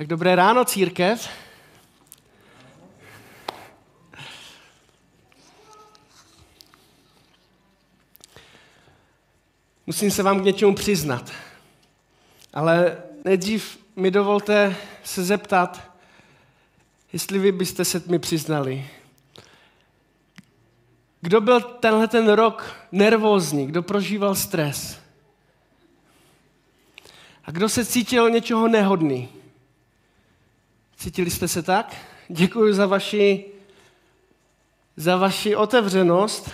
Tak dobré ráno, církev. Musím se vám k něčemu přiznat. Ale nejdřív mi dovolte se zeptat, jestli vy byste se mi přiznali. Kdo byl tenhle ten rok nervózní, kdo prožíval stres? A kdo se cítil něčeho nehodný? Cítili jste se tak? Děkuji za vaši, za vaši otevřenost,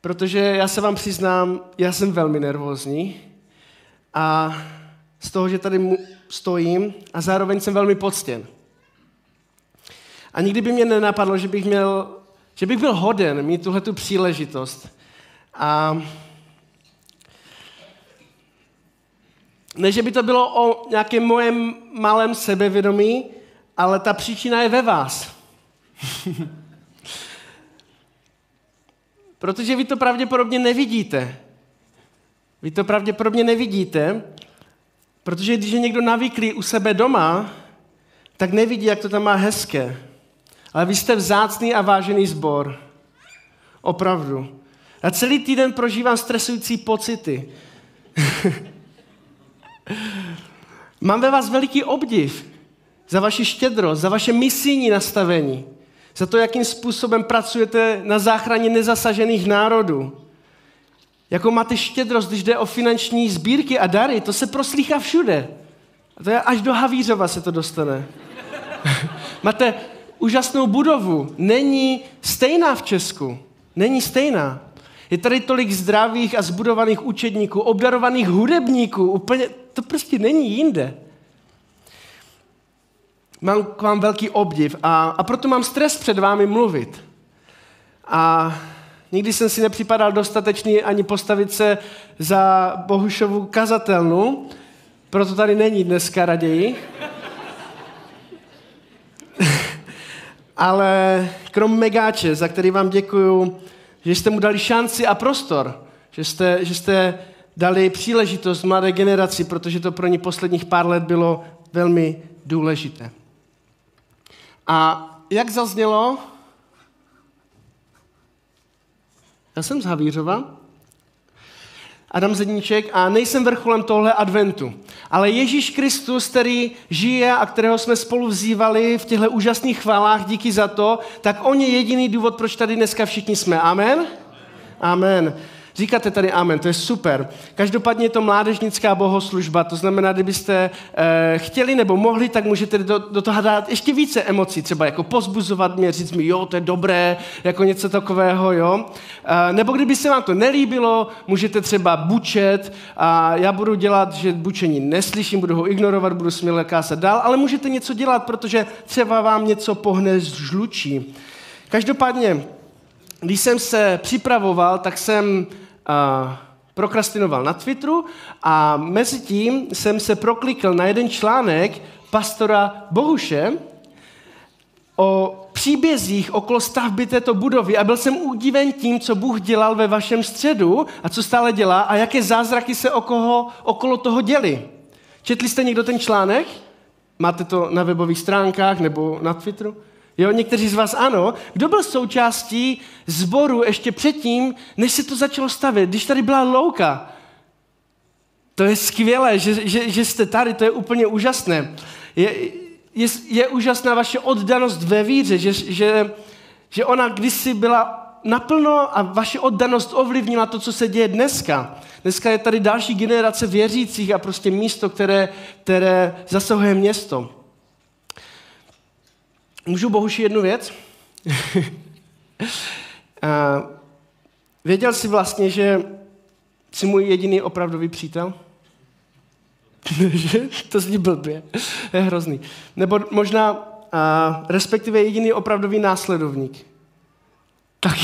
protože já se vám přiznám, já jsem velmi nervózní a z toho, že tady stojím a zároveň jsem velmi poctěn. A nikdy by mě nenapadlo, že bych, měl, že bych byl hoden mít tuhle tu příležitost. A ne, že by to bylo o nějakém mojem malém sebevědomí, ale ta příčina je ve vás. Protože vy to pravděpodobně nevidíte. Vy to pravděpodobně nevidíte, protože když je někdo navyklý u sebe doma, tak nevidí, jak to tam má hezké. Ale vy jste vzácný a vážený sbor. Opravdu. Já celý týden prožívám stresující pocity. Mám ve vás veliký obdiv za vaši štědrost, za vaše misijní nastavení, za to, jakým způsobem pracujete na záchraně nezasažených národů. Jako máte štědrost, když jde o finanční sbírky a dary, to se proslýchá všude. A to je až do Havířova se to dostane. máte úžasnou budovu, není stejná v Česku. Není stejná. Je tady tolik zdravých a zbudovaných učedníků, obdarovaných hudebníků, úplně, to prostě není jinde. Mám k vám velký obdiv a, a proto mám stres před vámi mluvit. A nikdy jsem si nepřipadal dostatečný ani postavit se za Bohušovu kazatelnu, proto tady není dneska raději. Ale krom Megáče, za který vám děkuju, že jste mu dali šanci a prostor, že jste, že jste dali příležitost mladé generaci, protože to pro ně posledních pár let bylo velmi důležité. A jak zaznělo, já jsem z Havířova, Adam Zedníček a nejsem vrcholem tohle adventu. Ale Ježíš Kristus, který žije a kterého jsme spolu vzývali v těchto úžasných chválách, díky za to, tak on je jediný důvod, proč tady dneska všichni jsme. Amen? Amen. Říkáte tady amen, to je super. Každopádně je to mládežnická bohoslužba, to znamená, kdybyste e, chtěli nebo mohli, tak můžete do, do toho dát ještě více emocí, třeba jako pozbuzovat mě, říct mi, jo, to je dobré, jako něco takového, jo. E, nebo kdyby se vám to nelíbilo, můžete třeba bučet a já budu dělat, že bučení neslyším, budu ho ignorovat, budu směle kásat dál, ale můžete něco dělat, protože třeba vám něco pohne z žlučí. Každopádně, když jsem se připravoval, tak jsem prokrastinoval na Twitteru a mezi tím jsem se proklikl na jeden článek pastora Bohuše o příbězích okolo stavby této budovy a byl jsem udiven tím, co Bůh dělal ve vašem středu a co stále dělá a jaké zázraky se okolo, okolo toho děli. Četli jste někdo ten článek? Máte to na webových stránkách nebo na Twitteru? Jo, někteří z vás ano. Kdo byl součástí zboru ještě předtím, než se to začalo stavět? Když tady byla louka. To je skvělé, že, že, že jste tady, to je úplně úžasné. Je, je, je úžasná vaše oddanost ve víře, že, že, že ona kdysi byla naplno a vaše oddanost ovlivnila to, co se děje dneska. Dneska je tady další generace věřících a prostě místo, které, které zasahuje město. Můžu Bohuši jednu věc? a věděl jsi vlastně, že jsi můj jediný opravdový přítel? to zní blbě. je hrozný. Nebo možná, a, respektive jediný opravdový následovník. Tak,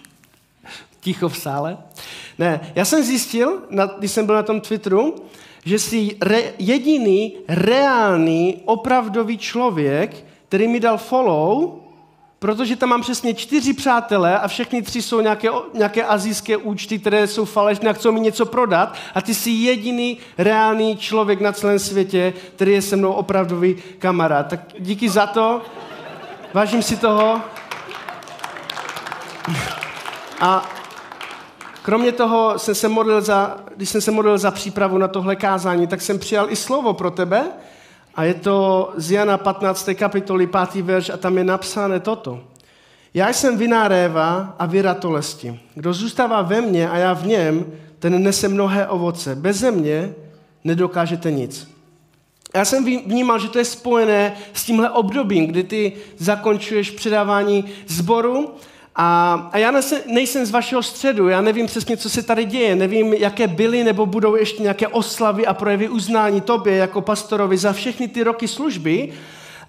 ticho v sále. Ne, já jsem zjistil, když jsem byl na tom Twitteru, že jsi re, jediný reálný opravdový člověk, který mi dal follow protože tam mám přesně čtyři přátelé a všechny tři jsou nějaké, nějaké azijské účty, které jsou falešné a chcou mi něco prodat a ty jsi jediný reálný člověk na celém světě, který je se mnou opravdový kamarád. Tak díky za to, vážím si toho. A kromě toho jsem se modlil za, když jsem se modlil za přípravu na tohle kázání, tak jsem přijal i slovo pro tebe, a je to z Jana 15. kapitoly 5. verš a tam je napsáno toto. Já jsem viná réva a vyratolesti. Kdo zůstává ve mně a já v něm, ten nese mnohé ovoce. Beze mě nedokážete nic. Já jsem vnímal, že to je spojené s tímhle obdobím, kdy ty zakončuješ předávání zboru a, a já nejsem z vašeho středu, já nevím přesně, co se tady děje, nevím, jaké byly nebo budou ještě nějaké oslavy a projevy uznání tobě jako pastorovi za všechny ty roky služby.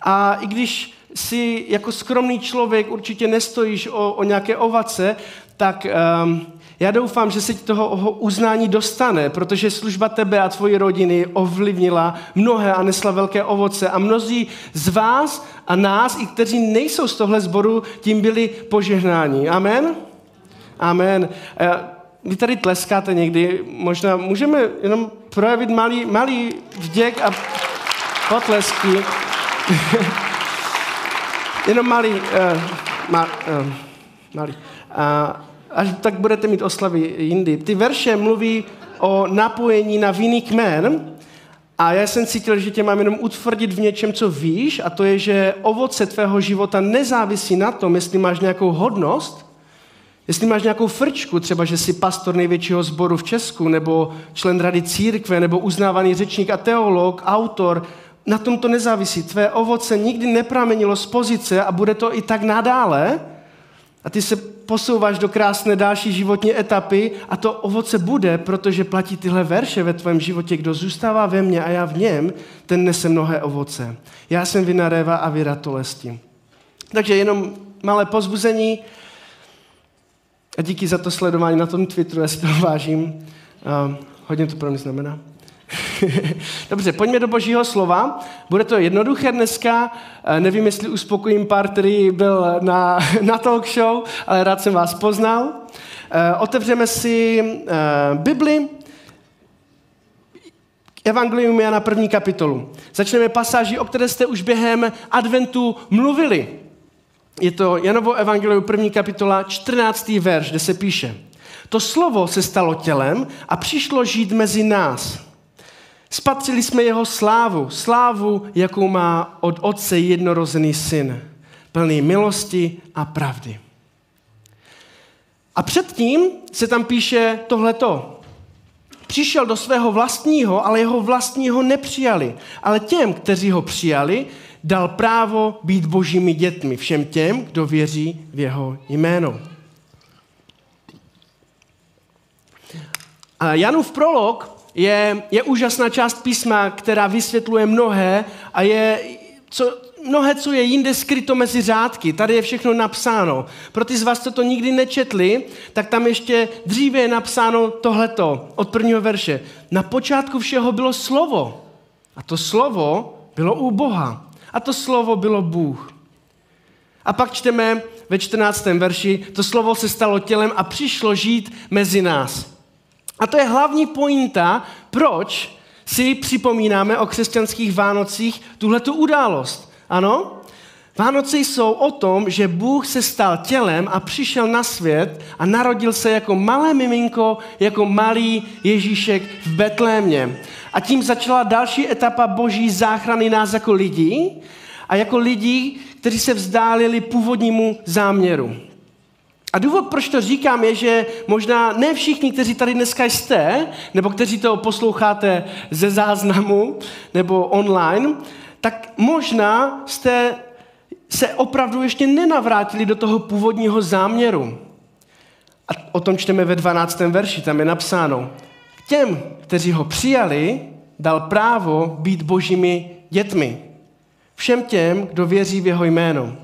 A i když si jako skromný člověk určitě nestojíš o, o nějaké ovace, tak um, já doufám, že se ti toho uznání dostane, protože služba tebe a tvoji rodiny ovlivnila mnohé a nesla velké ovoce. A mnozí z vás a nás, i kteří nejsou z tohle sboru, tím byli požehnáni. Amen? Amen. Vy tady tleskáte někdy, možná můžeme jenom projevit malý, malý vděk a potlesky. jenom malý, uh, ma, uh, malý. Uh, až tak budete mít oslavy jindy. Ty verše mluví o napojení na vinný kmen a já jsem cítil, že tě mám jenom utvrdit v něčem, co víš a to je, že ovoce tvého života nezávisí na tom, jestli máš nějakou hodnost, jestli máš nějakou frčku, třeba, že jsi pastor největšího sboru v Česku, nebo člen rady církve, nebo uznávaný řečník a teolog, autor, na tom to nezávisí. Tvé ovoce nikdy nepramenilo z pozice a bude to i tak nadále. A ty se posouváš do krásné další životní etapy a to ovoce bude, protože platí tyhle verše ve tvém životě. Kdo zůstává ve mně a já v něm, ten nese mnohé ovoce. Já jsem vina réva a vy ratolesti. Takže jenom malé pozbuzení a díky za to sledování na tom Twitteru, já si to vážím. Uh, hodně to pro mě znamená. Dobře, pojďme do božího slova. Bude to jednoduché dneska. Eh, nevím, jestli uspokojím pár, který byl na, na talk show, ale rád jsem vás poznal. Eh, otevřeme si eh, Bibli, Evangelium Jana první kapitolu. Začneme pasáží, o které jste už během adventu mluvili. Je to Janovo Evangelium první kapitola, 14. verš, kde se píše. To slovo se stalo tělem a přišlo žít mezi nás. Spatřili jsme jeho slávu, slávu, jakou má od otce jednorozený syn, plný milosti a pravdy. A předtím se tam píše tohleto. Přišel do svého vlastního, ale jeho vlastního nepřijali. Ale těm, kteří ho přijali, dal právo být božími dětmi všem těm, kdo věří v jeho jméno. A Janův prolog je, je úžasná část písma, která vysvětluje mnohé a je co, mnohé, co je jinde skryto mezi řádky. Tady je všechno napsáno. Pro ty z vás, co to nikdy nečetli, tak tam ještě dříve je napsáno tohleto od prvního verše. Na počátku všeho bylo slovo. A to slovo bylo u Boha. A to slovo bylo Bůh. A pak čteme ve 14. verši, to slovo se stalo tělem a přišlo žít mezi nás. A to je hlavní pointa, proč si připomínáme o křesťanských Vánocích tuhletu událost. Ano? Vánoce jsou o tom, že Bůh se stal tělem a přišel na svět a narodil se jako malé miminko, jako malý Ježíšek v Betlémě. A tím začala další etapa boží záchrany nás jako lidí a jako lidí, kteří se vzdálili původnímu záměru. A důvod, proč to říkám, je, že možná ne všichni, kteří tady dneska jste, nebo kteří to posloucháte ze záznamu nebo online, tak možná jste se opravdu ještě nenavrátili do toho původního záměru. A o tom čteme ve 12. verši, tam je napsáno. Těm, kteří ho přijali, dal právo být božími dětmi. Všem těm, kdo věří v jeho jméno.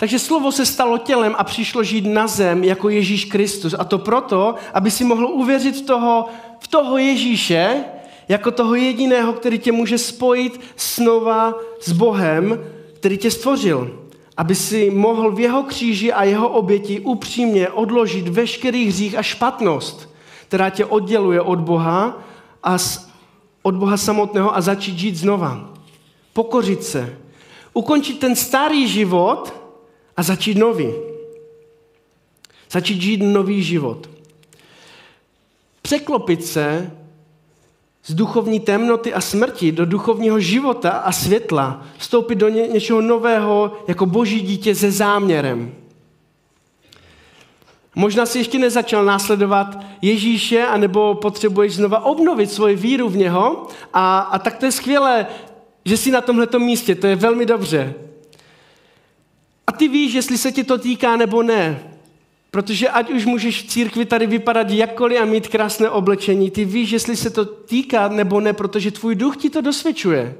Takže slovo se stalo tělem a přišlo žít na zem jako Ježíš Kristus. A to proto, aby si mohl uvěřit v toho, v toho Ježíše, jako toho jediného, který tě může spojit snova s Bohem, který tě stvořil, aby si mohl v jeho kříži a jeho oběti upřímně odložit veškerý hřích a špatnost, která tě odděluje od Boha a od Boha samotného a začít žít znova. Pokořit se. Ukončit ten starý život a začít nový. Začít žít nový život. Překlopit se z duchovní temnoty a smrti do duchovního života a světla, vstoupit do ně, něčeho nového jako boží dítě se záměrem. Možná si ještě nezačal následovat Ježíše, anebo potřebuješ znova obnovit svoji víru v něho a, a tak to je skvělé, že jsi na tomhle místě, to je velmi dobře. A ty víš, jestli se ti to týká nebo ne. Protože ať už můžeš v církvi tady vypadat jakkoliv a mít krásné oblečení, ty víš, jestli se to týká nebo ne, protože tvůj duch ti to dosvědčuje.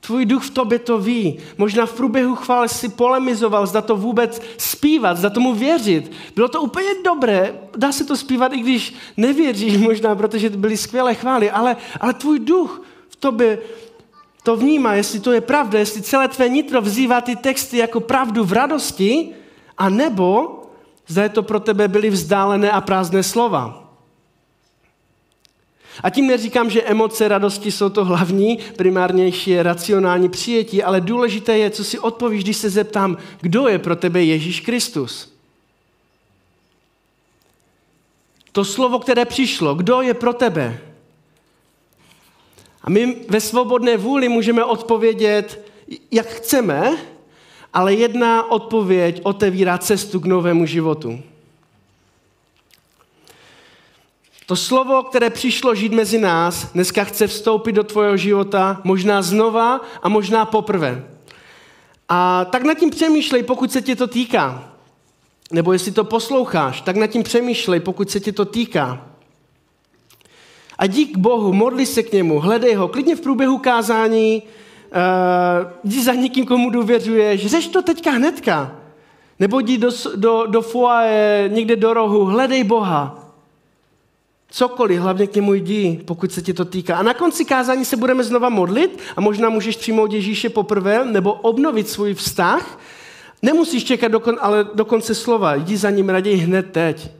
Tvůj duch v tobě to ví. Možná v průběhu chvály si polemizoval, zda to vůbec zpívat, zda tomu věřit. Bylo to úplně dobré, dá se to zpívat, i když nevěříš možná, protože to byly skvělé chvály, ale, ale tvůj duch v tobě to vnímá, jestli to je pravda, jestli celé tvé nitro vzývá ty texty jako pravdu v radosti, a nebo zda je to pro tebe byly vzdálené a prázdné slova. A tím neříkám, že emoce radosti jsou to hlavní, primárnější je racionální přijetí, ale důležité je, co si odpovíš, když se zeptám, kdo je pro tebe Ježíš Kristus. To slovo, které přišlo, kdo je pro tebe? A my ve svobodné vůli můžeme odpovědět, jak chceme, ale jedna odpověď otevírá cestu k novému životu. To slovo, které přišlo žít mezi nás, dneska chce vstoupit do tvého života, možná znova a možná poprvé. A tak nad tím přemýšlej, pokud se tě to týká. Nebo jestli to posloucháš, tak nad tím přemýšlej, pokud se tě to týká. A dík Bohu, modli se k němu, hledej ho, klidně v průběhu kázání, uh, jdi za někým, komu důvěřuješ, řeš to teďka hnedka. Nebo jdi do, do, do foaje, někde do rohu, hledej Boha. Cokoliv, hlavně k němu jdi, pokud se ti to týká. A na konci kázání se budeme znova modlit a možná můžeš přijmout Ježíše poprvé nebo obnovit svůj vztah. Nemusíš čekat do, kon, ale do konce slova, jdi za ním raději hned teď,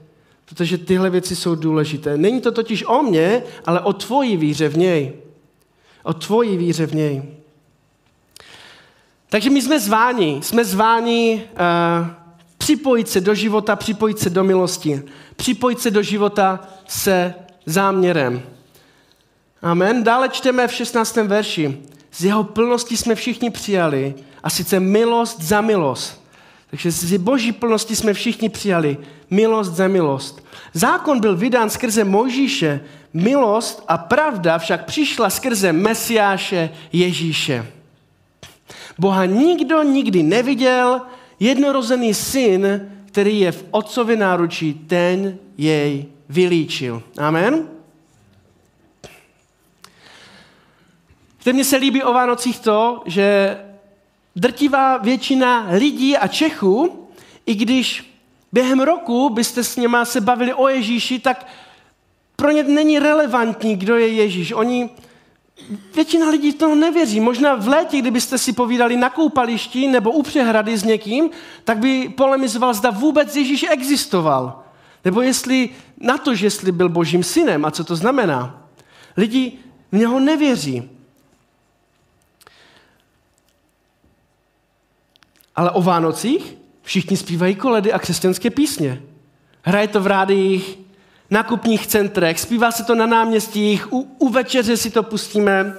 protože tyhle věci jsou důležité. Není to totiž o mně, ale o tvoji víře v něj. O tvoji víře v něj. Takže my jsme zváni, jsme zváni uh, připojit se do života, připojit se do milosti, připojit se do života se záměrem. Amen. Dále čteme v 16. verši. Z jeho plnosti jsme všichni přijali, a sice milost za milost. Takže z boží plnosti jsme všichni přijali milost za milost. Zákon byl vydán skrze Mojžíše, milost a pravda však přišla skrze Mesiáše Ježíše. Boha nikdo nikdy neviděl, jednorozený syn, který je v otcovi náručí, ten jej vylíčil. Amen? Víte, mně se líbí o Vánocích to, že drtivá většina lidí a Čechů, i když během roku byste s něma se bavili o Ježíši, tak pro ně není relevantní, kdo je Ježíš. Oni Většina lidí toho nevěří. Možná v létě, kdybyste si povídali na koupališti nebo u přehrady s někým, tak by polemizoval, zda vůbec Ježíš existoval. Nebo jestli na to, že jestli byl božím synem a co to znamená. Lidi v něho nevěří. Ale o Vánocích všichni zpívají koledy a křesťanské písně. Hraje to v rádiích, nákupních centrech, zpívá se to na náměstích, u, u večeře si to pustíme.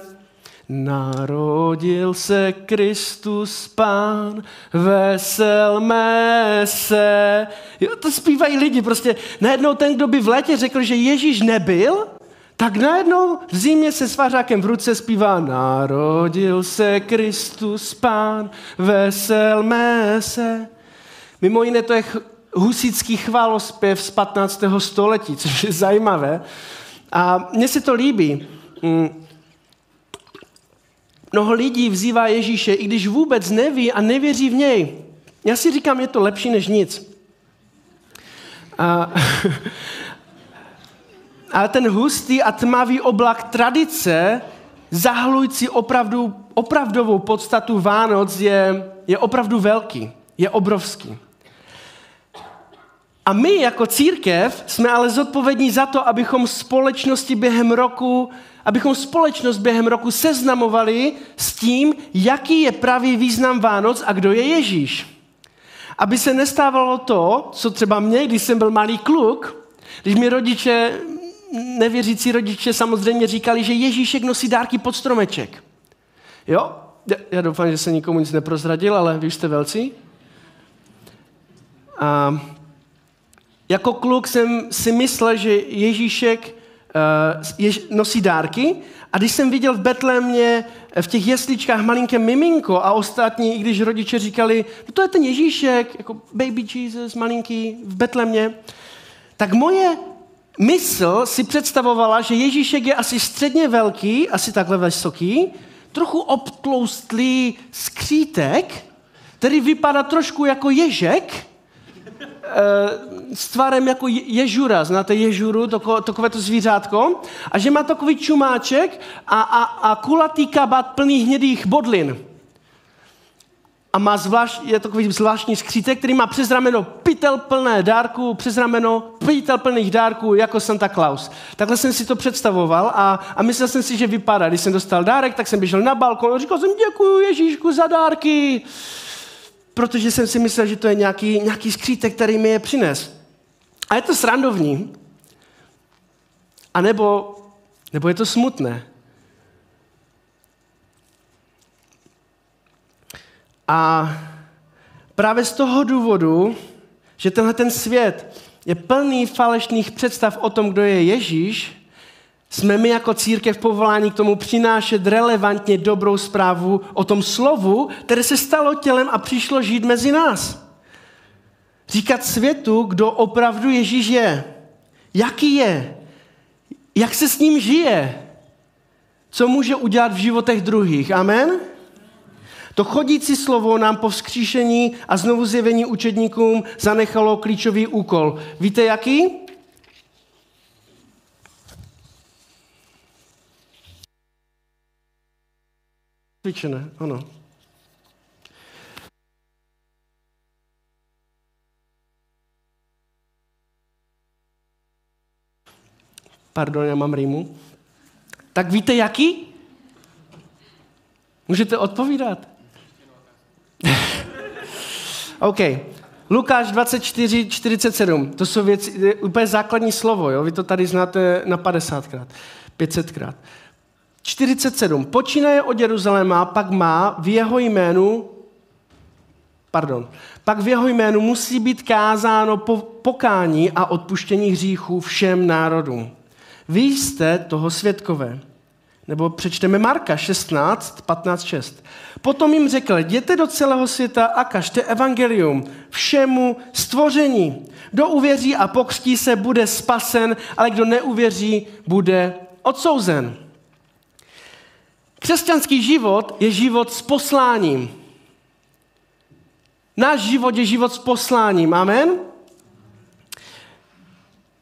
Narodil se Kristus Pán, veselme se. Jo, to zpívají lidi, prostě najednou ten, kdo by v létě řekl, že Ježíš nebyl, tak najednou v zimě se svařákem v ruce zpívá Narodil se Kristus Pán, veselme se. Mimo jiné to je husický chválospěv z 15. století, což je zajímavé. A mně se to líbí. Mm. Mnoho lidí vzývá Ježíše, i když vůbec neví a nevěří v něj. Já si říkám, je to lepší než nic. A, a ten hustý a tmavý oblak tradice zahalující opravdu, opravdovou podstatu Vánoc je, je opravdu velký, je obrovský. A my jako církev jsme ale zodpovědní za to, abychom společnosti během roku, abychom společnost během roku seznamovali s tím, jaký je pravý význam Vánoc a kdo je Ježíš. Aby se nestávalo to, co třeba mě, když jsem byl malý kluk, když mi rodiče, nevěřící rodiče samozřejmě říkali, že Ježíšek nosí dárky pod stromeček. Jo? Já doufám, že se nikomu nic neprozradil, ale vy jste velcí. A jako kluk jsem si myslel, že Ježíšek uh, nosí dárky a když jsem viděl v Betlémě eh, v těch jesličkách malinké miminko a ostatní, i když rodiče říkali, no to je ten Ježíšek, jako baby Jesus, malinký v Betlémě, tak moje mysl si představovala, že Ježíšek je asi středně velký, asi takhle vysoký, trochu obtloustlý skřítek, který vypadá trošku jako ježek, Eh, s tvarem jako ježura, znáte ježuru, takové to zvířátko, a že má takový čumáček a, a, a kulatý kabát plný hnědých bodlin. A má zvlášť, je takový zvláštní skřítek, který má přes rameno pytel plné dárků, přes rameno pytel plných dárků, jako Santa Claus. Takhle jsem si to představoval a, a myslel jsem si, že vypadá. Když jsem dostal dárek, tak jsem běžel na balkon a říkal jsem, děkuji Ježíšku za dárky protože jsem si myslel, že to je nějaký, nějaký skřítek, který mi je přines. A je to srandovní, a nebo, nebo je to smutné. A právě z toho důvodu, že tenhle ten svět je plný falešných představ o tom, kdo je Ježíš, jsme my jako církev povolání k tomu přinášet relevantně dobrou zprávu o tom slovu, které se stalo tělem a přišlo žít mezi nás. Říkat světu, kdo opravdu Ježíš je. Jaký je? Jak se s ním žije? Co může udělat v životech druhých? Amen? To chodící slovo nám po vzkříšení a znovu zjevení učedníkům zanechalo klíčový úkol. Víte jaký? Cvičené, ano. Pardon, já mám rýmu. Tak víte jaký? Můžete odpovídat. OK. Lukáš 24, 47. To jsou věci, úplně základní slovo, jo? Vy to tady znáte na 50krát, 500krát. 47. Počínaje od Jeruzaléma, pak má v jeho jménu, pardon, pak v jeho jménu musí být kázáno po, pokání a odpuštění hříchů všem národům. Vy jste toho svědkové. Nebo přečteme Marka 16, 15, 6. Potom jim řekl, jděte do celého světa a kažte evangelium všemu stvoření. Kdo uvěří a pokřtí se, bude spasen, ale kdo neuvěří, bude odsouzen. Křesťanský život je život s posláním. Náš život je život s posláním. Amen?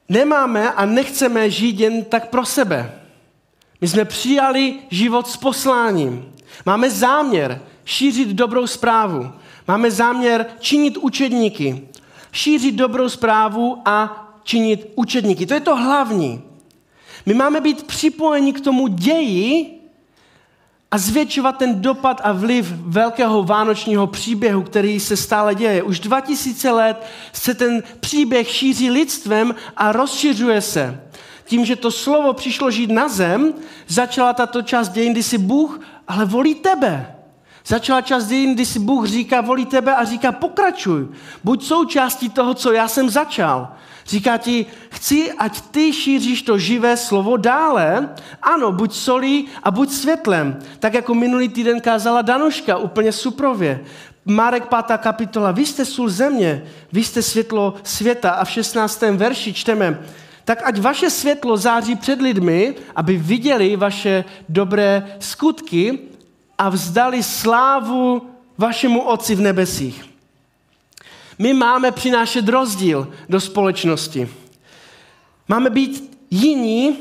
Nemáme a nechceme žít jen tak pro sebe. My jsme přijali život s posláním. Máme záměr šířit dobrou zprávu. Máme záměr činit učedníky. Šířit dobrou zprávu a činit učedníky. To je to hlavní. My máme být připojeni k tomu ději, a zvětšovat ten dopad a vliv velkého vánočního příběhu, který se stále děje. Už 2000 let se ten příběh šíří lidstvem a rozšiřuje se. Tím, že to slovo přišlo žít na zem, začala tato část dějin, kdy si Bůh ale volí tebe. Začala část dějin, kdy si Bůh říká, volí tebe a říká, pokračuj. Buď součástí toho, co já jsem začal. Říká ti, chci, ať ty šíříš to živé slovo dále. Ano, buď solí a buď světlem. Tak jako minulý týden kázala Danuška úplně suprově. Marek 5. kapitola, vy jste sůl země, vy jste světlo světa a v 16. verši čteme, tak ať vaše světlo září před lidmi, aby viděli vaše dobré skutky a vzdali slávu vašemu Otci v nebesích. My máme přinášet rozdíl do společnosti. Máme být jiní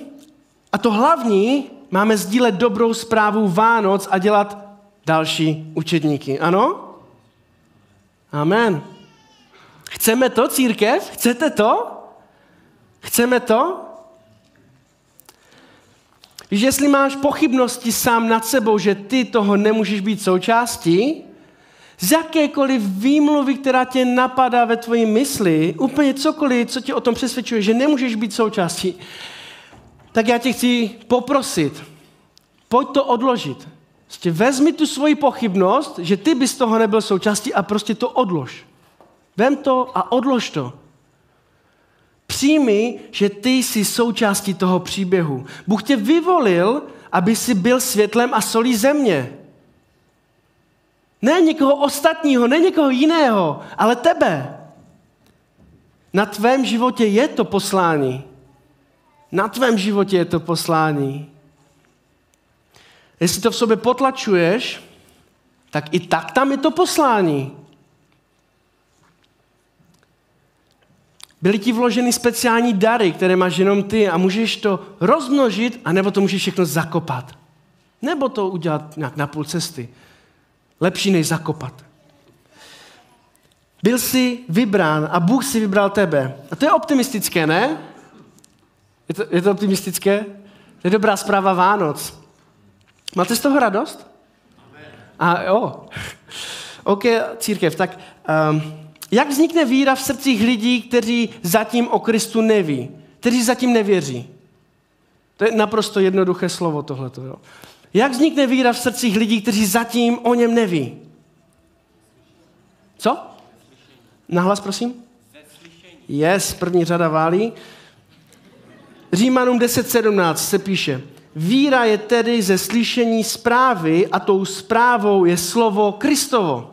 a to hlavní máme sdílet dobrou zprávu Vánoc a dělat další učedníky. Ano? Amen. Chceme to, církev? Chcete to? Chceme to? Víš, jestli máš pochybnosti sám nad sebou, že ty toho nemůžeš být součástí, z jakékoliv výmluvy, která tě napadá ve tvojí mysli, úplně cokoliv, co tě o tom přesvědčuje, že nemůžeš být součástí, tak já tě chci poprosit, pojď to odložit. Prostě vezmi tu svoji pochybnost, že ty bys toho nebyl součástí a prostě to odlož. Vem to a odlož to. Přijmi, že ty jsi součástí toho příběhu. Bůh tě vyvolil, aby si byl světlem a solí země. Ne někoho ostatního, ne někoho jiného, ale tebe. Na tvém životě je to poslání. Na tvém životě je to poslání. Jestli to v sobě potlačuješ, tak i tak tam je to poslání. Byly ti vloženy speciální dary, které máš jenom ty a můžeš to rozmnožit, anebo to můžeš všechno zakopat. Nebo to udělat nějak na půl cesty. Lepší než zakopat. Byl jsi vybrán a Bůh si vybral tebe. A to je optimistické, ne? Je to, je to optimistické? To je dobrá zpráva Vánoc. Máte z toho radost? A jo. OK, církev, tak um, jak vznikne víra v srdcích lidí, kteří zatím o Kristu neví, kteří zatím nevěří? To je naprosto jednoduché slovo tohleto. Jo. Jak vznikne víra v srdcích lidí, kteří zatím o něm neví? Co? Nahlas, prosím? Yes, první řada válí. Římanům 10.17 se píše, víra je tedy ze slyšení zprávy a tou zprávou je slovo Kristovo.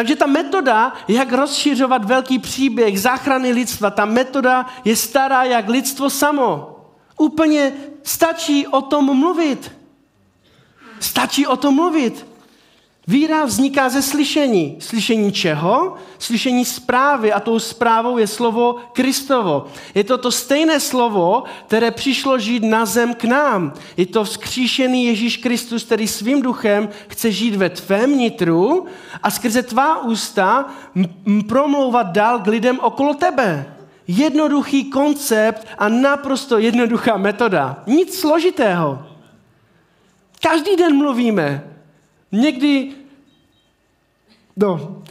Takže ta metoda, jak rozšiřovat velký příběh záchrany lidstva, ta metoda je stará jak lidstvo samo. Úplně stačí o tom mluvit. Stačí o tom mluvit. Víra vzniká ze slyšení. Slyšení čeho? Slyšení zprávy a tou zprávou je slovo Kristovo. Je to to stejné slovo, které přišlo žít na zem k nám. Je to vzkříšený Ježíš Kristus, který svým duchem chce žít ve tvém nitru a skrze tvá ústa promlouvat dál k lidem okolo tebe. Jednoduchý koncept a naprosto jednoduchá metoda. Nic složitého. Každý den mluvíme. Někdy, no,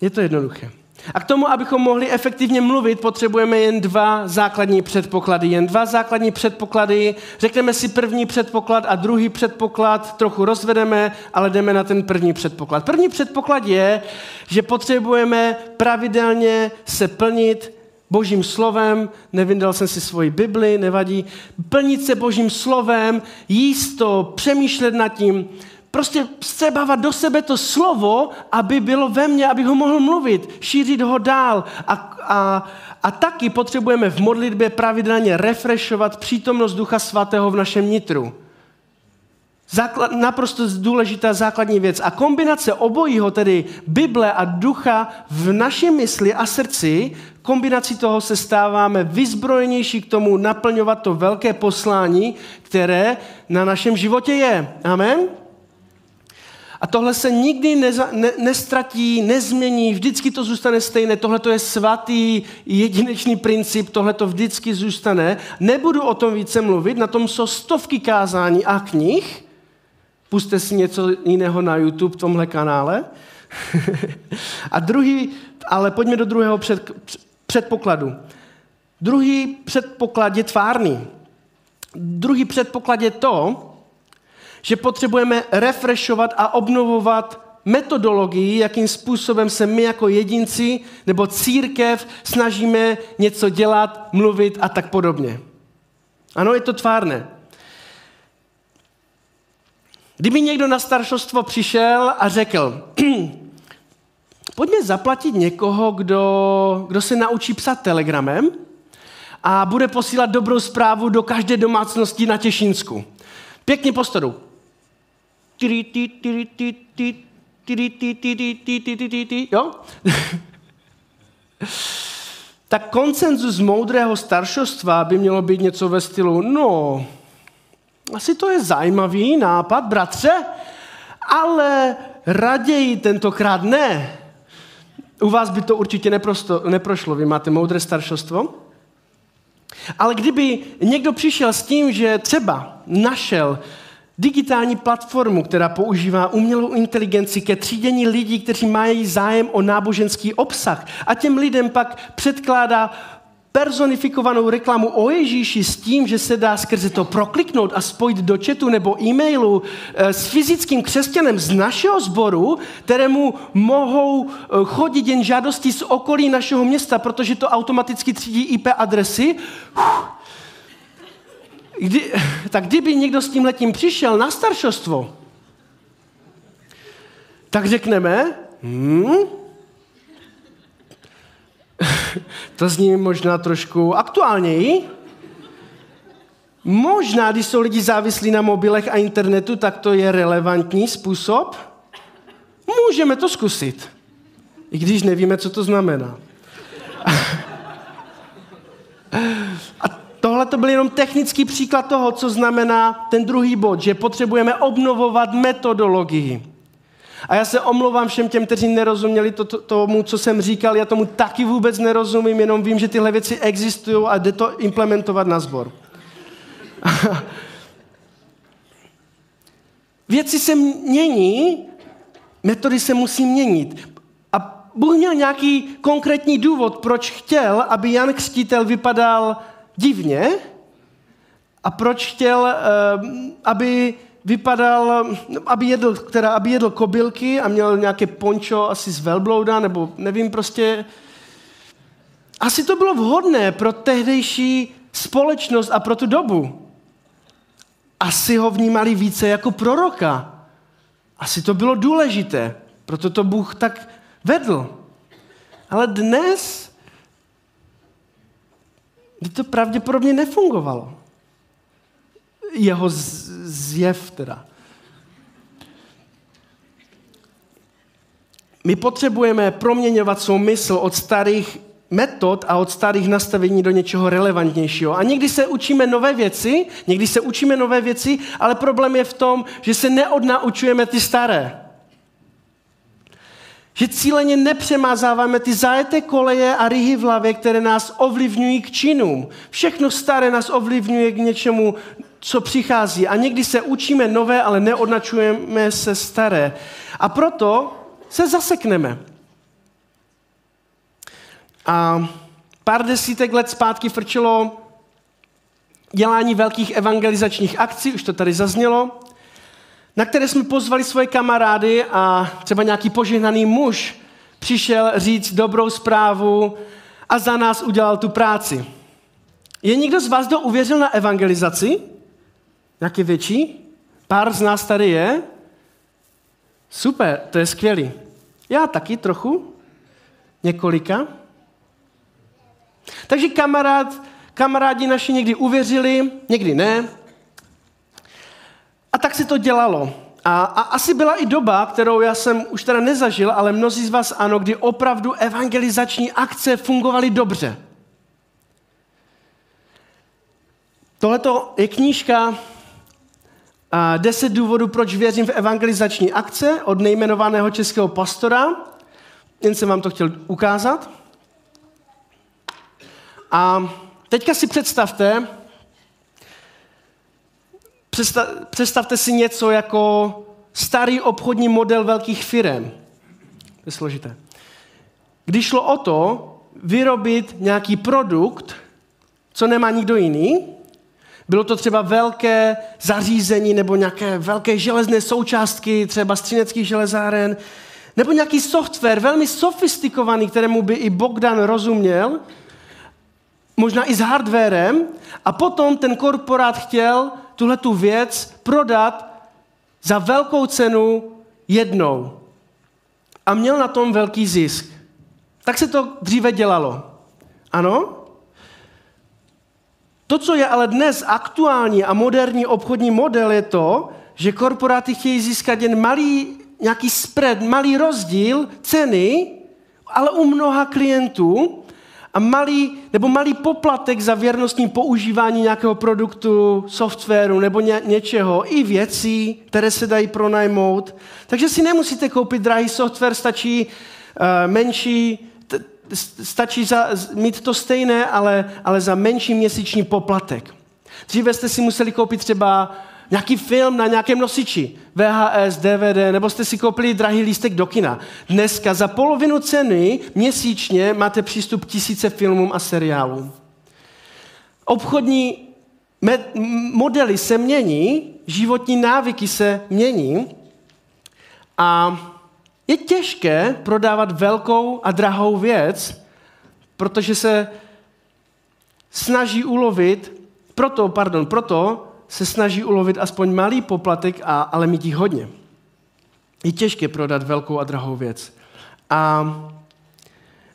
je to jednoduché. A k tomu, abychom mohli efektivně mluvit, potřebujeme jen dva základní předpoklady. Jen dva základní předpoklady. Řekneme si první předpoklad a druhý předpoklad trochu rozvedeme, ale jdeme na ten první předpoklad. První předpoklad je, že potřebujeme pravidelně se plnit božím slovem, nevyndal jsem si svoji Bibli, nevadí, plnit se božím slovem, jíst to, přemýšlet nad tím, prostě střebávat do sebe to slovo, aby bylo ve mně, aby ho mohl mluvit, šířit ho dál. A, a, a taky potřebujeme v modlitbě pravidelně refreshovat přítomnost Ducha Svatého v našem nitru. Základ, naprosto důležitá základní věc. A kombinace obojího, tedy Bible a ducha v naší mysli a srdci, kombinací toho se stáváme vyzbrojenější k tomu naplňovat to velké poslání, které na našem životě je. Amen? A tohle se nikdy neza, ne, nestratí, nezmění, vždycky to zůstane stejné. Tohle to je svatý, jedinečný princip, tohle to vždycky zůstane. Nebudu o tom více mluvit, na tom jsou stovky kázání a knih. Puste si něco jiného na YouTube v tomhle kanále. a druhý, ale pojďme do druhého před, předpokladu. Druhý předpoklad je tvárný. Druhý předpoklad je to, že potřebujeme refreshovat a obnovovat metodologii, jakým způsobem se my jako jedinci nebo církev snažíme něco dělat, mluvit a tak podobně. Ano, je to tvárné. Kdyby někdo na staršostvo přišel a řekl, pojďme zaplatit někoho, kdo, kdo se naučí psat telegramem a bude posílat dobrou zprávu do každé domácnosti na Těšinsku. Pěkně postoru. Jo? tak koncenzus moudrého staršostva by mělo být něco ve stylu, no, asi to je zajímavý nápad, bratře, ale raději tentokrát ne. U vás by to určitě neprosto, neprošlo, vy máte moudré staršostvo. Ale kdyby někdo přišel s tím, že třeba našel digitální platformu, která používá umělou inteligenci ke třídění lidí, kteří mají zájem o náboženský obsah a těm lidem pak předkládá personifikovanou reklamu o Ježíši s tím, že se dá skrze to prokliknout a spojit do chatu nebo e-mailu eh, s fyzickým křesťanem z našeho sboru, kterému mohou eh, chodit jen žádosti z okolí našeho města, protože to automaticky třídí IP adresy. Kdy, tak kdyby někdo s tím letím přišel na staršostvo, tak řekneme, hmm, to zní možná trošku aktuálněji. Možná, když jsou lidi závislí na mobilech a internetu, tak to je relevantní způsob. Můžeme to zkusit, i když nevíme, co to znamená. A tohle to byl jenom technický příklad toho, co znamená ten druhý bod, že potřebujeme obnovovat metodologii. A já se omlouvám všem těm, kteří nerozuměli to, to, tomu, co jsem říkal. Já tomu taky vůbec nerozumím, jenom vím, že tyhle věci existují a jde to implementovat na sbor. věci se mění, metody se musí měnit. A Bůh měl nějaký konkrétní důvod, proč chtěl, aby Jan Křtítel vypadal divně a proč chtěl, eh, aby vypadal, aby jedl, která, aby jedl kobylky a měl nějaké pončo asi z velblouda, nebo nevím, prostě... Asi to bylo vhodné pro tehdejší společnost a pro tu dobu. Asi ho vnímali více jako proroka. Asi to bylo důležité, proto to Bůh tak vedl. Ale dnes by to pravděpodobně nefungovalo jeho zjev teda. My potřebujeme proměňovat svou mysl od starých metod a od starých nastavení do něčeho relevantnějšího. A někdy se učíme nové věci, někdy se učíme nové věci, ale problém je v tom, že se neodnaučujeme ty staré. Že cíleně nepřemazáváme ty zajeté koleje a ryhy v hlavě, které nás ovlivňují k činům. Všechno staré nás ovlivňuje k něčemu co přichází. A někdy se učíme nové, ale neodnačujeme se staré. A proto se zasekneme. A pár desítek let zpátky frčilo dělání velkých evangelizačních akcí, už to tady zaznělo, na které jsme pozvali svoje kamarády a třeba nějaký požehnaný muž přišel říct dobrou zprávu a za nás udělal tu práci. Je někdo z vás, kdo uvěřil na evangelizaci? Nějaký větší? Pár z nás tady je? Super, to je skvělý. Já taky trochu, několika. Takže kamarád, kamarádi naši někdy uvěřili, někdy ne. A tak se to dělalo. A, a asi byla i doba, kterou já jsem už teda nezažil, ale mnozí z vás ano, kdy opravdu evangelizační akce fungovaly dobře. Tohle je knížka deset důvodů, proč věřím v evangelizační akce od nejmenovaného českého pastora. Jen jsem vám to chtěl ukázat. A teďka si představte, představte si něco jako starý obchodní model velkých firm. To je složité. Když šlo o to vyrobit nějaký produkt, co nemá nikdo jiný, bylo to třeba velké zařízení nebo nějaké velké železné součástky, třeba střineckých železáren, nebo nějaký software velmi sofistikovaný, kterému by i Bogdan rozuměl, možná i s hardwarem, a potom ten korporát chtěl tuhle tu věc prodat za velkou cenu jednou. A měl na tom velký zisk. Tak se to dříve dělalo. Ano? To, co je ale dnes aktuální a moderní obchodní model, je to, že korporáty chtějí získat jen malý nějaký spread, malý rozdíl ceny ale u mnoha klientů a malý, nebo malý poplatek za věrnostní používání nějakého produktu, softwaru nebo ně, něčeho, i věcí, které se dají pronajmout. Takže si nemusíte koupit drahý software, stačí uh, menší, stačí za, mít to stejné, ale, ale za menší měsíční poplatek. Dříve jste si museli koupit třeba nějaký film na nějakém nosiči, VHS, DVD, nebo jste si koupili drahý lístek do kina. Dneska za polovinu ceny měsíčně máte přístup k tisíce filmům a seriálům. Obchodní modely se mění, životní návyky se mění a je těžké prodávat velkou a drahou věc, protože se snaží ulovit, proto, pardon, proto se snaží ulovit aspoň malý poplatek, a, ale mít jich hodně. Je těžké prodat velkou a drahou věc. A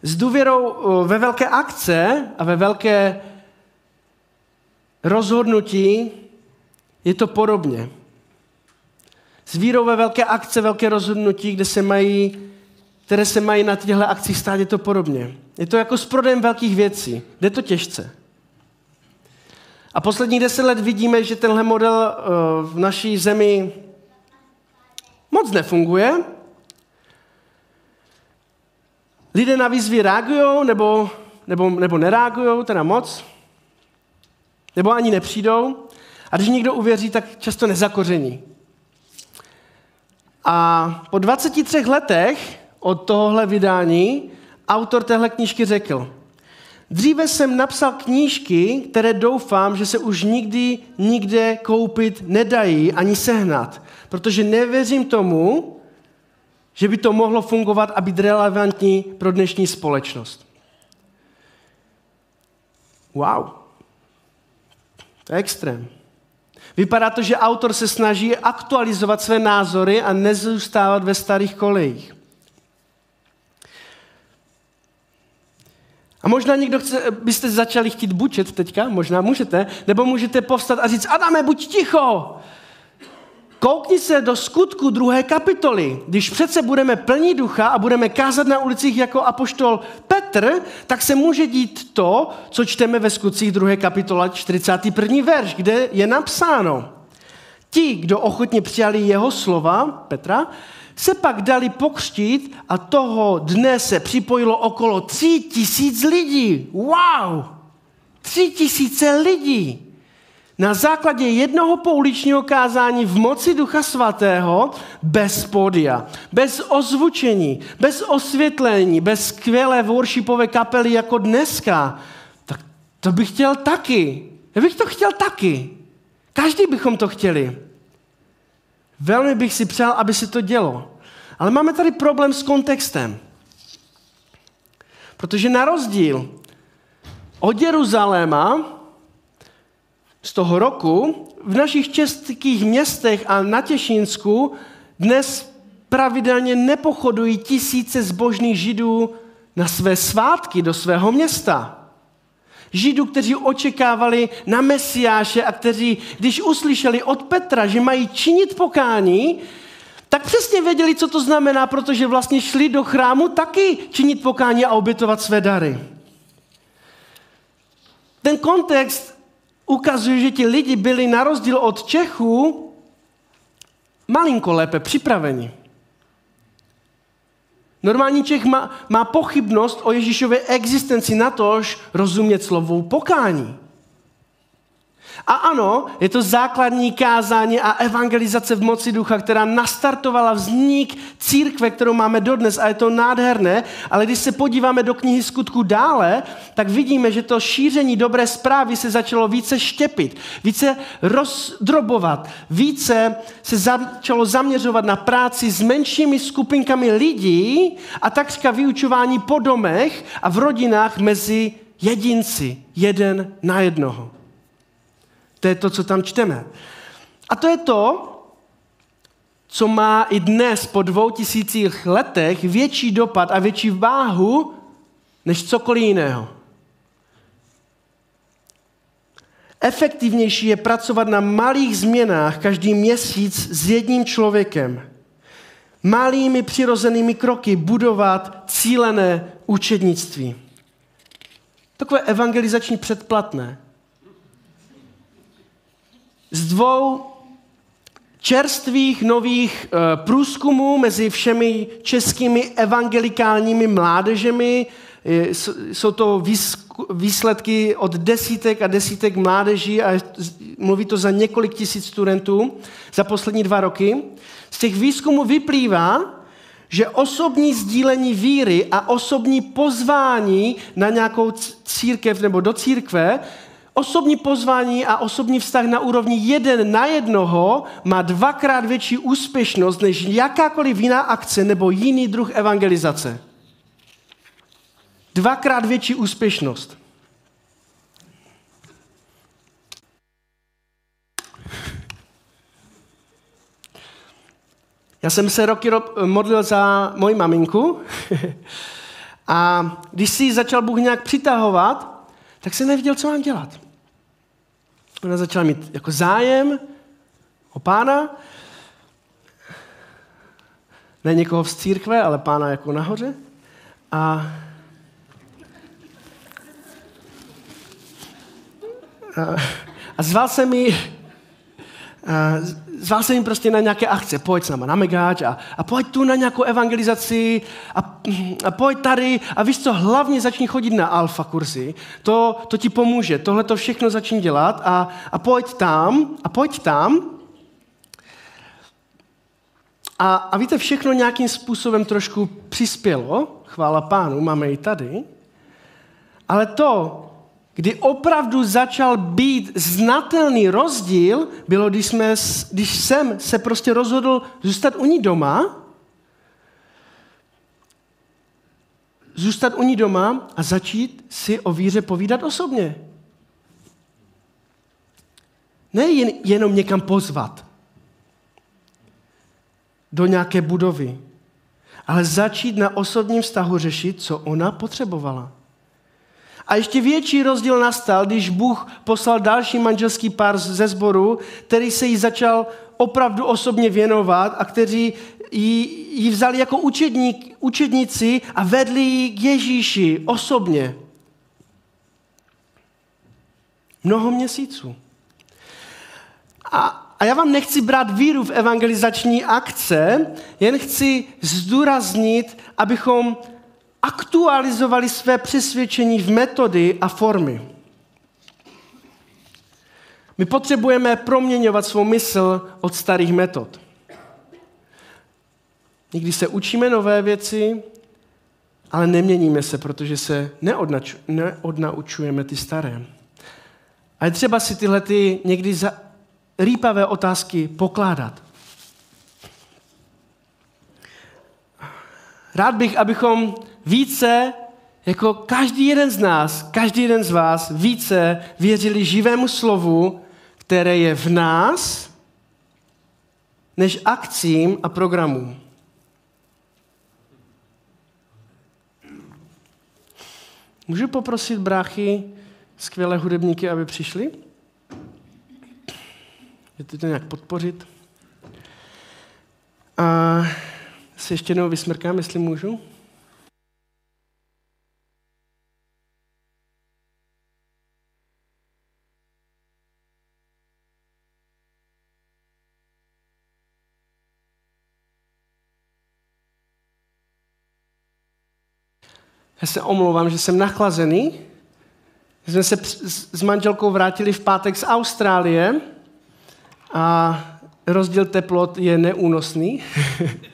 s důvěrou ve velké akce a ve velké rozhodnutí je to podobně. S vírou ve velké akce, velké rozhodnutí, kde se mají, které se mají na těchto akcích stát, je to podobně. Je to jako s prodejem velkých věcí. Jde to těžce. A poslední deset let vidíme, že tenhle model eh, v naší zemi moc nefunguje. Lidé na výzvy reagují nebo, nebo, nebo nereagují, teda moc. Nebo ani nepřijdou. A když někdo uvěří, tak často nezakoření. A po 23 letech od tohohle vydání autor téhle knížky řekl, Dříve jsem napsal knížky, které doufám, že se už nikdy nikde koupit nedají ani sehnat, protože nevěřím tomu, že by to mohlo fungovat a být relevantní pro dnešní společnost. Wow. To je extrém. Vypadá to, že autor se snaží aktualizovat své názory a nezůstávat ve starých kolejích. A možná někdo chce, byste začali chtít bučet teďka, možná můžete, nebo můžete povstat a říct, Adame, buď ticho, Koukni se do skutku druhé kapitoly. Když přece budeme plní ducha a budeme kázat na ulicích jako apoštol Petr, tak se může dít to, co čteme ve skutcích druhé kapitola 41. verš, kde je napsáno. Ti, kdo ochotně přijali jeho slova, Petra, se pak dali pokřtít a toho dne se připojilo okolo tři tisíc lidí. Wow! Tři tisíce lidí. Na základě jednoho pouličního kázání v moci Ducha Svatého, bez podia, bez ozvučení, bez osvětlení, bez skvělé worshipové kapely jako dneska, tak to bych chtěl taky. Já bych to chtěl taky. Každý bychom to chtěli. Velmi bych si přál, aby se to dělo. Ale máme tady problém s kontextem. Protože na rozdíl od Jeruzaléma z toho roku v našich českých městech a na Těšínsku dnes pravidelně nepochodují tisíce zbožných židů na své svátky do svého města. Židů, kteří očekávali na Mesiáše a kteří, když uslyšeli od Petra, že mají činit pokání, tak přesně věděli, co to znamená, protože vlastně šli do chrámu taky činit pokání a obětovat své dary. Ten kontext ukazuje, že ti lidi byli na rozdíl od Čechů malinko lépe připraveni. Normální Čech má, má pochybnost o Ježíšově existenci na tož rozumět slovou pokání. A ano, je to základní kázání a evangelizace v moci ducha, která nastartovala vznik církve, kterou máme dodnes a je to nádherné, ale když se podíváme do knihy skutku dále, tak vidíme, že to šíření dobré zprávy se začalo více štěpit, více rozdrobovat, více se začalo zaměřovat na práci s menšími skupinkami lidí a takřka vyučování po domech a v rodinách mezi jedinci, jeden na jednoho. To je to, co tam čteme. A to je to, co má i dnes po dvou tisících letech větší dopad a větší váhu než cokoliv jiného. Efektivnější je pracovat na malých změnách každý měsíc s jedním člověkem. malými přirozenými kroky budovat cílené učednictví. Takové evangelizační předplatné. Z dvou čerstvých nových e, průzkumů mezi všemi českými evangelikálními mládežemi. Jsou to výsledky od desítek a desítek mládeží a mluví to za několik tisíc studentů za poslední dva roky. Z těch výzkumů vyplývá, že osobní sdílení víry a osobní pozvání na nějakou církev nebo do církve osobní pozvání a osobní vztah na úrovni jeden na jednoho má dvakrát větší úspěšnost než jakákoliv jiná akce nebo jiný druh evangelizace. Dvakrát větší úspěšnost. Já jsem se roky modlil za moji maminku a když si začal Bůh nějak přitahovat, tak jsem nevěděl, co mám dělat. Ona začala mít jako zájem o pána, ne někoho z církve, ale pána jako nahoře. A, a, a zval se mi zval jsem jim prostě na nějaké akce, pojď s náma na Megáč a, a pojď tu na nějakou evangelizaci a, a pojď tady a víš co, hlavně začni chodit na alfa kurzy, to, to ti pomůže, tohle to všechno začni dělat a, a pojď tam a pojď tam. A, a víte, všechno nějakým způsobem trošku přispělo, chvála pánu, máme i tady, ale to, kdy opravdu začal být znatelný rozdíl, bylo, když, jsme, když jsem se prostě rozhodl zůstat u ní doma, zůstat u ní doma a začít si o víře povídat osobně. Ne jen, jenom někam pozvat do nějaké budovy, ale začít na osobním vztahu řešit, co ona potřebovala. A ještě větší rozdíl nastal, když Bůh poslal další manželský pár ze sboru, který se jí začal opravdu osobně věnovat a kteří ji, ji vzali jako učedník, učedníci a vedli ji k Ježíši osobně. Mnoho měsíců. A, a já vám nechci brát víru v evangelizační akce, jen chci zdůraznit, abychom aktualizovali své přesvědčení v metody a formy. My potřebujeme proměňovat svou mysl od starých metod. Někdy se učíme nové věci, ale neměníme se, protože se neodnaučujeme ty staré. A je třeba si tyhle ty někdy za rýpavé otázky pokládat. Rád bych, abychom více, jako každý jeden z nás, každý jeden z vás, více věřili živému slovu, které je v nás, než akcím a programům. Můžu poprosit bráchy, skvělé hudebníky, aby přišli? Je to nějak podpořit? A se ještě jednou vysmrkám, jestli můžu. Já se omlouvám, že jsem nachlazený. Jsme se s manželkou vrátili v pátek z Austrálie a rozdíl teplot je neúnosný.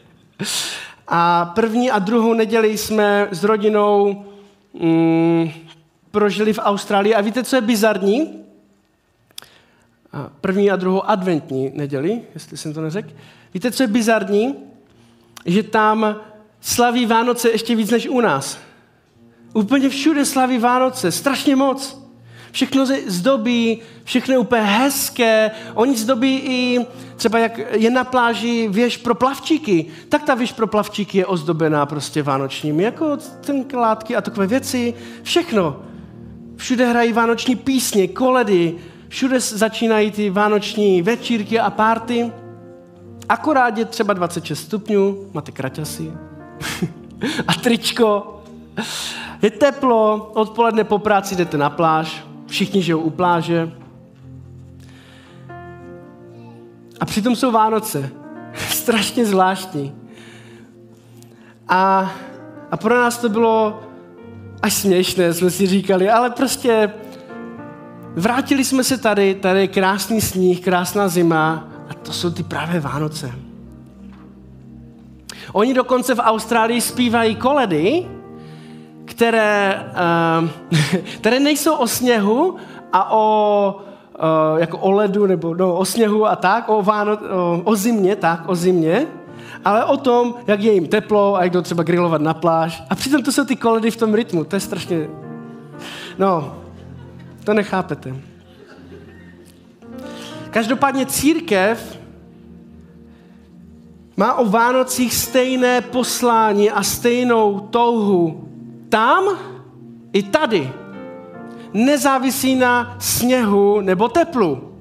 a první a druhou neděli jsme s rodinou mm, prožili v Austrálii. A víte, co je bizarní? První a druhou adventní neděli, jestli jsem to neřekl. Víte, co je bizarní? Že tam slaví Vánoce ještě víc než u nás. Úplně všude slaví Vánoce, strašně moc. Všechno zdobí, všechno je úplně hezké. Oni zdobí i třeba jak je na pláži věž pro plavčíky, tak ta věž pro plavčíky je ozdobená prostě vánočními, jako tenklátky a takové věci. Všechno. Všude hrají vánoční písně, koledy, všude začínají ty vánoční večírky a párty. Akorát je třeba 26 stupňů, máte kraťasy a tričko. Je teplo, odpoledne po práci jdete na pláž, všichni žijou u pláže. A přitom jsou Vánoce. Strašně zvláštní. A, a pro nás to bylo až směšné, jsme si říkali, ale prostě vrátili jsme se tady, tady je krásný sníh, krásná zima a to jsou ty právě Vánoce. Oni dokonce v Austrálii zpívají koledy, které, uh, které nejsou o sněhu a o, uh, jako o ledu nebo no, o sněhu a tak, o, Váno, o, o zimě, tak, o zimě, ale o tom, jak je jim teplo a jak jdou třeba grilovat na pláž. A přitom to jsou ty koledy v tom rytmu. To je strašně... No, to nechápete. Každopádně církev má o Vánocích stejné poslání a stejnou touhu tam i tady. Nezávisí na sněhu nebo teplu.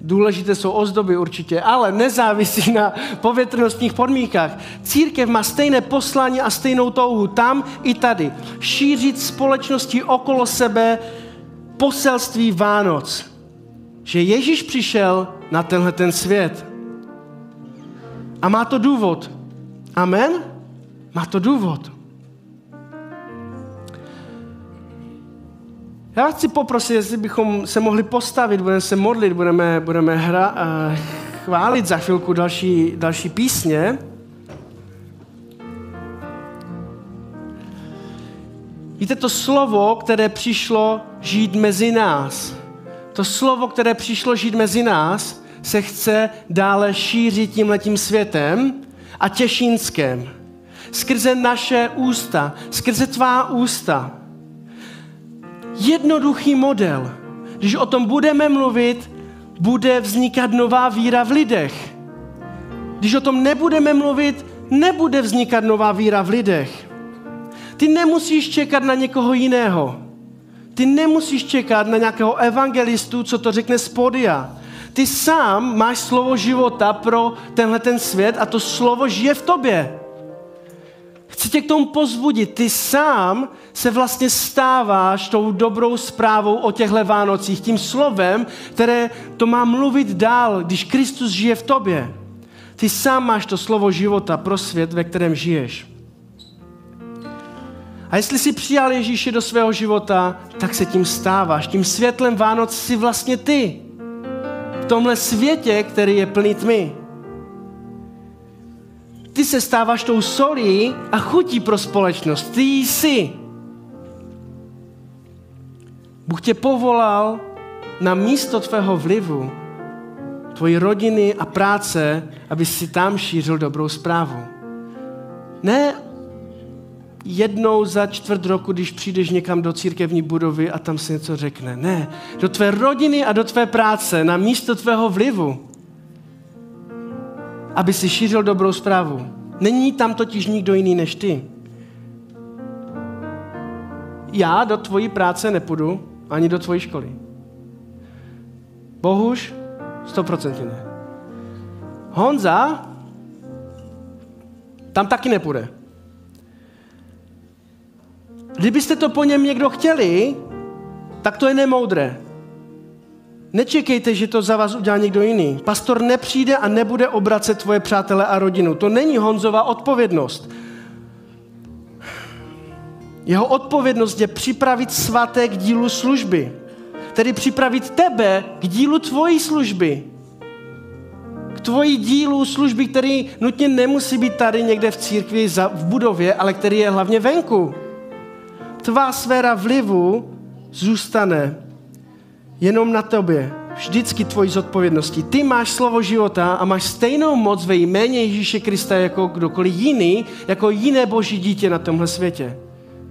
Důležité jsou ozdoby určitě, ale nezávisí na povětrnostních podmínkách. Církev má stejné poslání a stejnou touhu tam i tady. Šířit společnosti okolo sebe poselství Vánoc. Že Ježíš přišel na tenhle ten svět. A má to důvod. Amen? Má to důvod. Já chci poprosit, jestli bychom se mohli postavit, budeme se modlit, budeme, budeme hra, uh, chválit za chvilku další, další písně. Víte, to slovo, které přišlo žít mezi nás, to slovo, které přišlo žít mezi nás, se chce dále šířit tímhletím světem a těšínskem. Skrze naše ústa, skrze tvá ústa jednoduchý model. Když o tom budeme mluvit, bude vznikat nová víra v lidech. Když o tom nebudeme mluvit, nebude vznikat nová víra v lidech. Ty nemusíš čekat na někoho jiného. Ty nemusíš čekat na nějakého evangelistu, co to řekne z podia. Ty sám máš slovo života pro tenhle ten svět a to slovo žije v tobě. Chci tě k tomu pozbudit. Ty sám se vlastně stáváš tou dobrou zprávou o těchto Vánocích, tím slovem, které to má mluvit dál, když Kristus žije v tobě. Ty sám máš to slovo života pro svět, ve kterém žiješ. A jestli jsi přijal Ježíše do svého života, tak se tím stáváš. Tím světlem Vánoc jsi vlastně ty. V tomhle světě, který je plný tmy. Ty se stáváš tou solí a chutí pro společnost. Ty jsi. Bůh tě povolal na místo tvého vlivu, tvoji rodiny a práce, aby si tam šířil dobrou zprávu. Ne jednou za čtvrt roku, když přijdeš někam do církevní budovy a tam se něco řekne. Ne, do tvé rodiny a do tvé práce, na místo tvého vlivu aby si šířil dobrou zprávu. Není tam totiž nikdo jiný než ty. Já do tvojí práce nepůjdu, ani do tvojí školy. Bohuž, stoprocentně ne. Honza tam taky nepůjde. Kdybyste to po něm někdo chtěli, tak to je nemoudré. Nečekejte, že to za vás udělá někdo jiný. Pastor nepřijde a nebude obracet tvoje přátele a rodinu. To není Honzova odpovědnost. Jeho odpovědnost je připravit svaté k dílu služby. Tedy připravit tebe k dílu tvojí služby. K tvojí dílu služby, který nutně nemusí být tady někde v církvi, v budově, ale který je hlavně venku. Tvá sféra vlivu zůstane jenom na tobě. Vždycky tvojí zodpovědnosti. Ty máš slovo života a máš stejnou moc ve jméně Ježíše Krista jako kdokoliv jiný, jako jiné boží dítě na tomhle světě.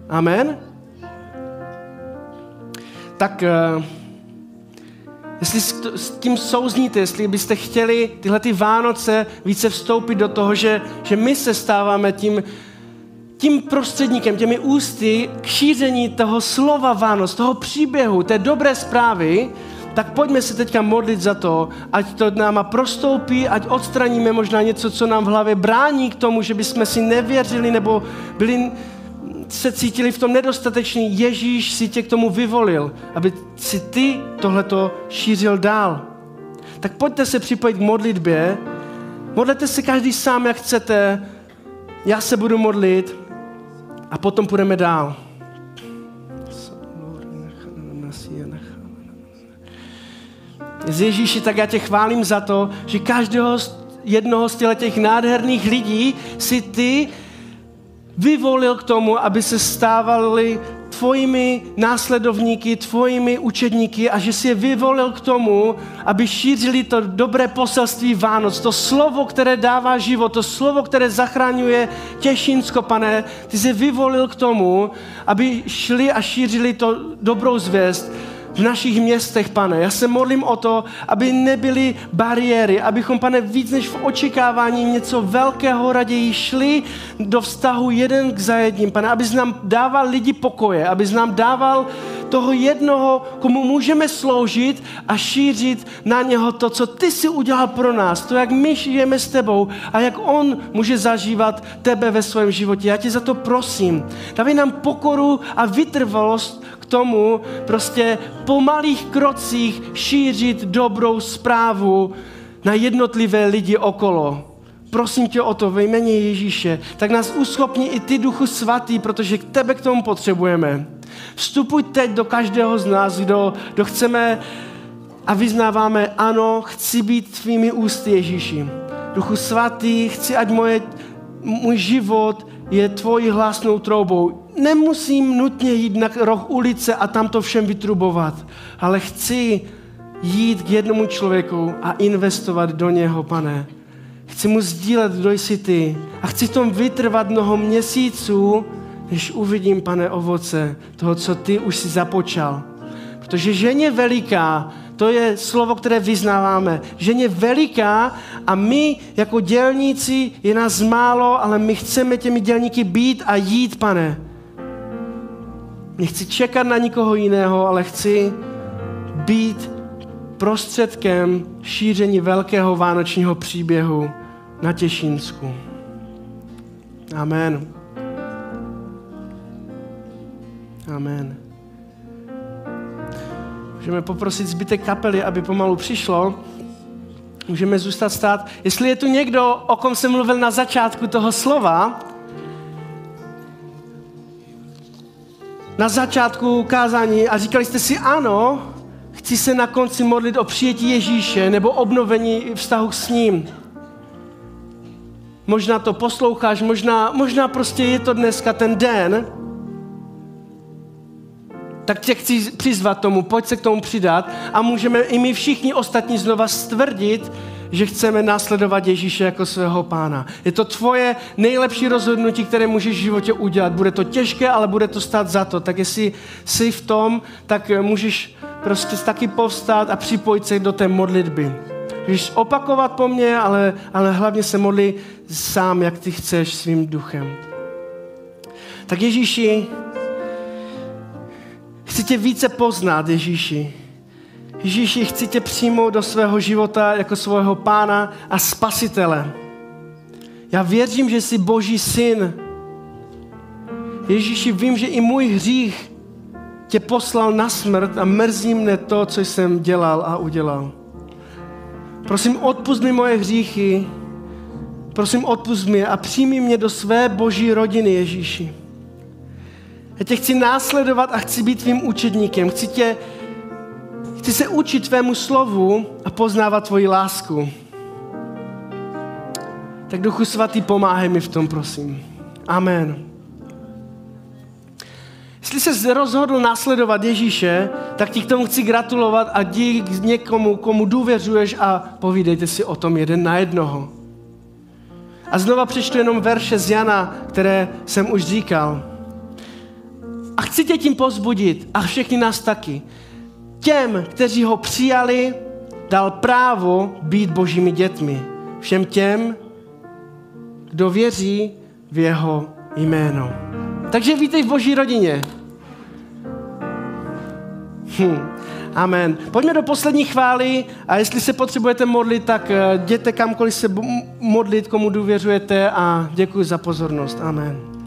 Amen? Tak uh, jestli s tím souzníte, jestli byste chtěli tyhle ty Vánoce více vstoupit do toho, že, že my se stáváme tím, tím prostředníkem, těmi ústy k šíření toho slova Vánoc, toho příběhu, té dobré zprávy, tak pojďme se teďka modlit za to, ať to náma prostoupí, ať odstraníme možná něco, co nám v hlavě brání k tomu, že bychom si nevěřili nebo byli, se cítili v tom nedostatečný. Ježíš si tě k tomu vyvolil, aby si ty tohleto šířil dál. Tak pojďte se připojit k modlitbě. Modlete se každý sám, jak chcete. Já se budu modlit a potom půjdeme dál. Z Ježíši, tak já tě chválím za to, že každého jednoho z těch nádherných lidí si ty vyvolil k tomu, aby se stávali tvojimi následovníky, tvojimi učedníky a že si je vyvolil k tomu, aby šířili to dobré poselství Vánoc, to slovo, které dává život, to slovo, které zachraňuje Těšínsko, pane, ty jsi vyvolil k tomu, aby šli a šířili to dobrou zvěst v našich městech, pane. Já se modlím o to, aby nebyly bariéry, abychom, pane, víc než v očekávání něco velkého raději šli do vztahu jeden k zajedním, pane, abys nám dával lidi pokoje, abys nám dával toho jednoho, komu můžeme sloužit a šířit na něho to, co ty si udělal pro nás, to, jak my žijeme s tebou a jak on může zažívat tebe ve svém životě. Já tě za to prosím. Dávej nám pokoru a vytrvalost tomu prostě po malých krocích šířit dobrou zprávu na jednotlivé lidi okolo. Prosím tě o to ve jméně Ježíše. Tak nás uschopni i ty duchu svatý, protože k tebe k tomu potřebujeme. Vstupuj teď do každého z nás, kdo, kdo chceme a vyznáváme, ano, chci být tvými ústy Ježíši. Duchu svatý, chci, ať moje, můj život je tvojí hlasnou troubou nemusím nutně jít na roh ulice a tam to všem vytrubovat, ale chci jít k jednomu člověku a investovat do něho, pane. Chci mu sdílet, kdo jsi ty. A chci v tom vytrvat mnoho měsíců, než uvidím, pane, ovoce toho, co ty už si započal. Protože ženě veliká, to je slovo, které vyznáváme. Ženě veliká a my jako dělníci je nás málo, ale my chceme těmi dělníky být a jít, pane. Nechci čekat na nikoho jiného, ale chci být prostředkem šíření velkého vánočního příběhu na Těšínsku. Amen. Amen. Můžeme poprosit zbytek kapely, aby pomalu přišlo. Můžeme zůstat stát. Jestli je tu někdo, o kom jsem mluvil na začátku toho slova, na začátku kázání a říkali jste si ano, chci se na konci modlit o přijetí Ježíše nebo obnovení vztahu s ním. Možná to posloucháš, možná, možná prostě je to dneska ten den, tak tě chci přizvat tomu, pojď se k tomu přidat a můžeme i my všichni ostatní znova stvrdit, že chceme následovat Ježíše jako svého pána. Je to tvoje nejlepší rozhodnutí, které můžeš v životě udělat. Bude to těžké, ale bude to stát za to. Tak jestli jsi v tom, tak můžeš prostě taky povstát a připojit se do té modlitby. Můžeš opakovat po mně, ale, ale hlavně se modli sám, jak ty chceš svým duchem. Tak Ježíši, chci tě více poznat, Ježíši. Ježíši, chci tě přijmout do svého života jako svého pána a spasitele. Já věřím, že jsi Boží syn. Ježíši, vím, že i můj hřích tě poslal na smrt a mrzí mne to, co jsem dělal a udělal. Prosím, odpust mi moje hříchy. Prosím, odpust mi a přijmi mě do své boží rodiny, Ježíši. Já tě chci následovat a chci být tvým učedníkem. Chci tě Chci se učit tvému slovu a poznávat tvoji lásku. Tak Duchu Svatý, pomáhej mi v tom, prosím. Amen. Jestli se rozhodl následovat Ježíše, tak ti k tomu chci gratulovat a dík někomu, komu důvěřuješ a povídejte si o tom jeden na jednoho. A znova přečtu jenom verše z Jana, které jsem už říkal. A chci tě tím pozbudit a všechny nás taky, Těm, kteří ho přijali, dal právo být božími dětmi. Všem těm, kdo věří v jeho jméno. Takže vítej v boží rodině. Hm. Amen. Pojďme do poslední chvály a jestli se potřebujete modlit, tak eh, jděte kamkoliv se modlit, komu důvěřujete a děkuji za pozornost. Amen.